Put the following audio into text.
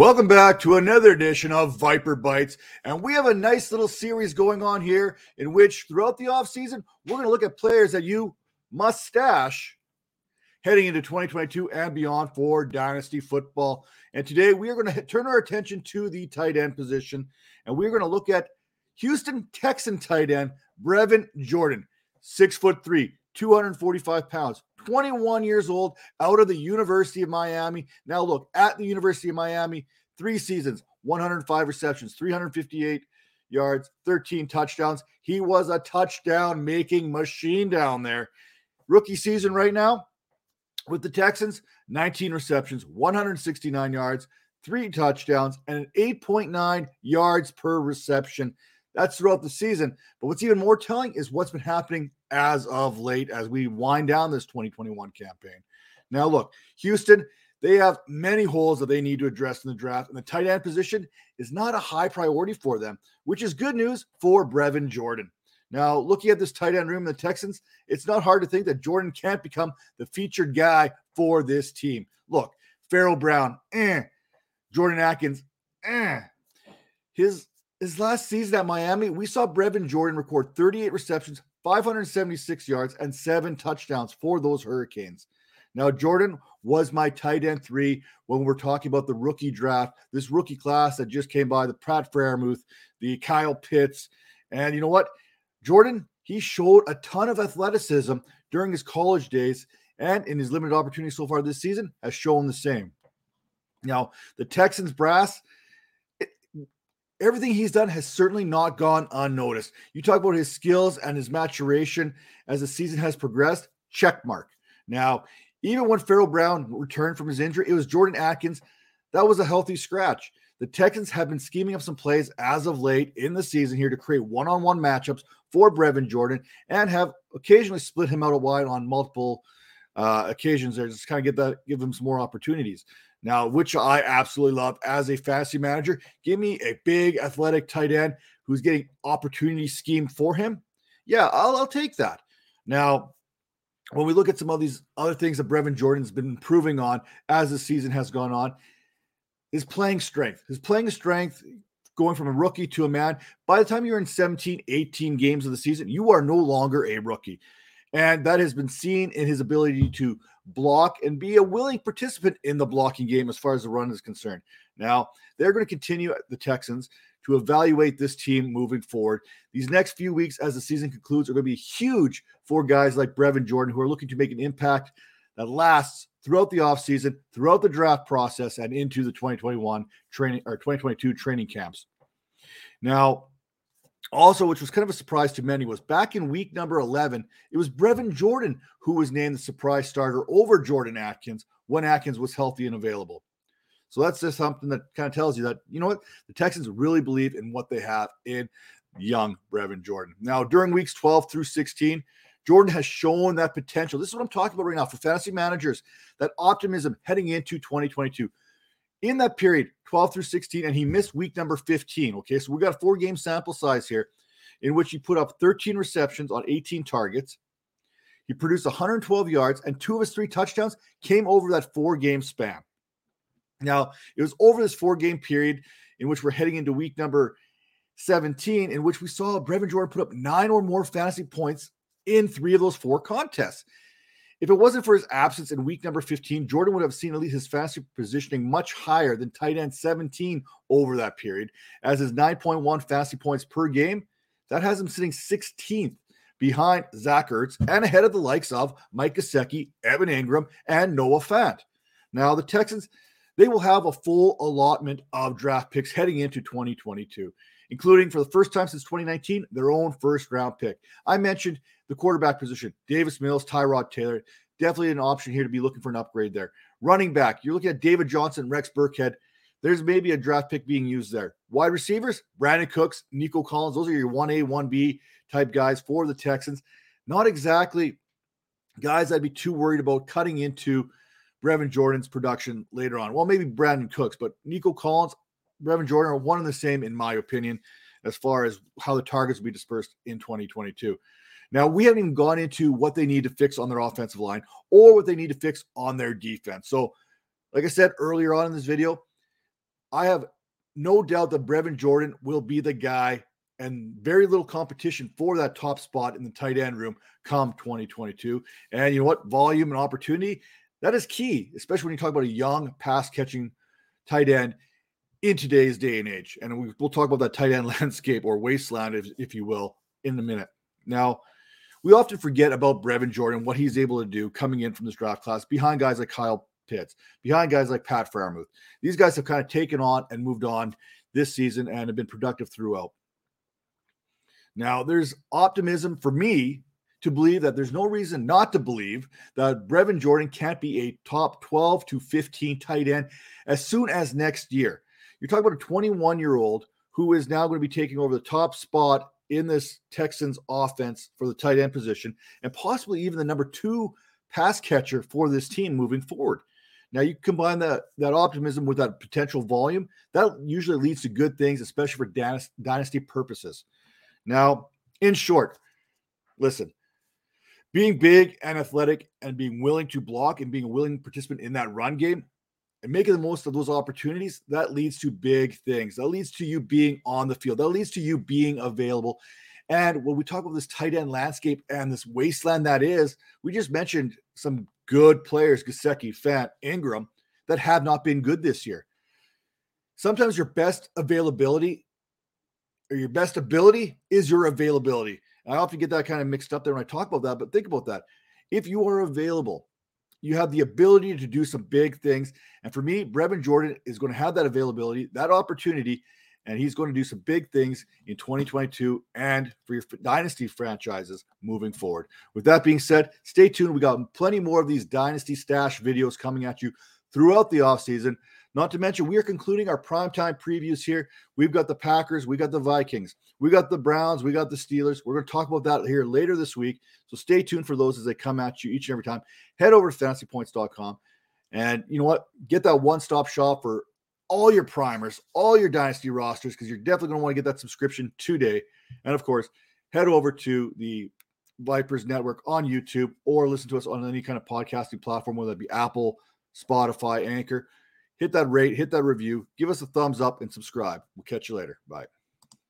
Welcome back to another edition of Viper Bites. And we have a nice little series going on here in which throughout the offseason, we're going to look at players that you must stash heading into 2022 and beyond for Dynasty football. And today we are going to turn our attention to the tight end position. And we're going to look at Houston Texan tight end Brevin Jordan, six foot three, 245 pounds, 21 years old, out of the University of Miami. Now, look, at the University of Miami, three seasons, 105 receptions, 358 yards, 13 touchdowns. He was a touchdown making machine down there. Rookie season right now with the Texans, 19 receptions, 169 yards, three touchdowns, and an 8.9 yards per reception. That's throughout the season. But what's even more telling is what's been happening as of late as we wind down this 2021 campaign. Now, look, Houston, they have many holes that they need to address in the draft, and the tight end position is not a high priority for them, which is good news for Brevin Jordan. Now, looking at this tight end room, in the Texans, it's not hard to think that Jordan can't become the featured guy for this team. Look, Pharaoh Brown, eh. Jordan Akins, eh. His his last season at Miami, we saw Brevin Jordan record 38 receptions, 576 yards, and seven touchdowns for those Hurricanes. Now, Jordan was my tight end three when we're talking about the rookie draft, this rookie class that just came by the Pat Freiermuth, the Kyle Pitts. And you know what? Jordan, he showed a ton of athleticism during his college days and in his limited opportunity so far this season has shown the same. Now, the Texans brass, everything he's done has certainly not gone unnoticed. You talk about his skills and his maturation as the season has progressed, check mark. Now, even when Pharaoh Brown returned from his injury, it was Jordan Akins. That was a healthy scratch. The Texans have been scheming up some plays as of late in the season here to create one on one matchups for Brevin Jordan and have occasionally split him out wide on multiple uh, occasions there, just kind of get that, give him some more opportunities. Now, which I absolutely love as a fantasy manager. Give me a big athletic tight end who's getting opportunity scheme for him. Yeah, I'll, I'll take that. Now, when we look at some of these other things that Brevin Jordan's been improving on as the season has gone on, his playing strength, his playing strength going from a rookie to a man. By the time you're in 17, 18 games of the season, you are no longer a rookie. And that has been seen in his ability to block and be a willing participant in the blocking game as far as the run is concerned. Now, they're going to continue the Texans to evaluate this team moving forward. These next few weeks, as the season concludes, are going to be huge for guys like Brevin Jordan who are looking to make an impact that lasts throughout the offseason, throughout the draft process, and into the 2021 training or 2022 training camps. Now, also, which was kind of a surprise to many, was back in week number 11, it was Brevin Jordan who was named the surprise starter over Jordan Akins when Akins was healthy and available. So that's just something that kind of tells you that, you know what, the Texans really believe in what they have in young Brevin Jordan. Now, during weeks 12 through 16, Jordan has shown that potential. This is what I'm talking about right now for fantasy managers, that optimism heading into 2022 in that period, 12 through 16, and he missed week number 15. Okay, so we got a four game sample size here in which he put up 13 receptions on 18 targets. He produced 112 yards, and two of his three touchdowns came over that four game span. Now, it was over this four game period in which we're heading into week number 17, in which we saw Brevin Jordan put up nine or more fantasy points in three of those four contests. If it wasn't for his absence in week number 15, Jordan would have seen at least his fantasy positioning much higher than tight end 17 over that period, as his 9.1 fantasy points per game, that has him sitting 16th behind Zach Ertz and ahead of the likes of Mike Gesicki, Evan Engram, and Noah Fant. Now, the Texans, they will have a full allotment of draft picks heading into 2022, including for the first time since 2019, their own first round pick. I mentioned the quarterback position, Davis Mills, Tyrod Taylor, definitely an option here to be looking for an upgrade there. Running back, you're looking at David Johnson, Rex Burkhead. There's maybe a draft pick being used there. Wide receivers, Brandin Cooks, Nico Collins. Those are your 1A, 1B type guys for the Texans. Not exactly guys I'd be too worried about cutting into Brevin Jordan's production later on. Well, maybe Brandin Cooks, but Nico Collins, Brevin Jordan are one and the same, in my opinion, as far as how the targets will be dispersed in 2022. Now, we haven't even gone into what they need to fix on their offensive line or what they need to fix on their defense. So, like I said earlier on in this video, I have no doubt that Brevin Jordan will be the guy and very little competition for that top spot in the tight end room come 2022. And you know what? Volume and opportunity, that is key, especially when you talk about a young pass catching tight end in today's day and age. And we, will talk about that tight end landscape or wasteland, if, if you will, in a minute. Now, we often forget about Brevin Jordan, what he's able to do coming in from this draft class behind guys like Kyle Pitts, behind guys like Pat Freiermuth. These guys have kind of taken on and moved on this season and have been productive throughout. Now, there's optimism for me to believe that there's no reason not to believe that Brevin Jordan can't be a top 12 to 15 tight end as soon as next year. You're talking about a 21 year old who is now going to be taking over the top spot in this Texans offense for the tight end position and possibly even the number two pass catcher for this team moving forward. Now you combine that that optimism with that potential volume, that usually leads to good things, especially for dynasty purposes. Now, in short, listen, being big and athletic and being willing to block and being a willing participant in that run game and making the most of those opportunities, that leads to big things. That leads to you being on the field. That leads to you being available. And when we talk about this tight end landscape and this wasteland that is, we just mentioned some good players, Gesicki, Fant, Engram, that have not been good this year. Sometimes your best availability or your best ability is your availability. I often get that kind of mixed up there when I talk about that, but think about that. If you are available, you have the ability to do some big things. And for me, Brevin Jordan is going to have that availability, that opportunity, and he's going to do some big things in 2022 and for your dynasty franchises moving forward. With that being said, stay tuned. We got plenty more of these dynasty stash videos coming at you throughout the offseason. Not to mention, we are concluding our primetime previews here. We've got the Packers, we got the Vikings, we got the Browns, we got the Steelers. We're going to talk about that here later this week. So stay tuned for those as they come at you each and every time. Head over to fantasypoints.com and you know what? Get that one stop shop for all your primers, all your dynasty rosters, because you're definitely going to want to get that subscription today. And of course, head over to the Vipers Network on YouTube or listen to us on any kind of podcasting platform, whether it be Apple, Spotify, Anchor hit that rate, hit that review, give us a thumbs up, and subscribe. We'll catch you later. Bye.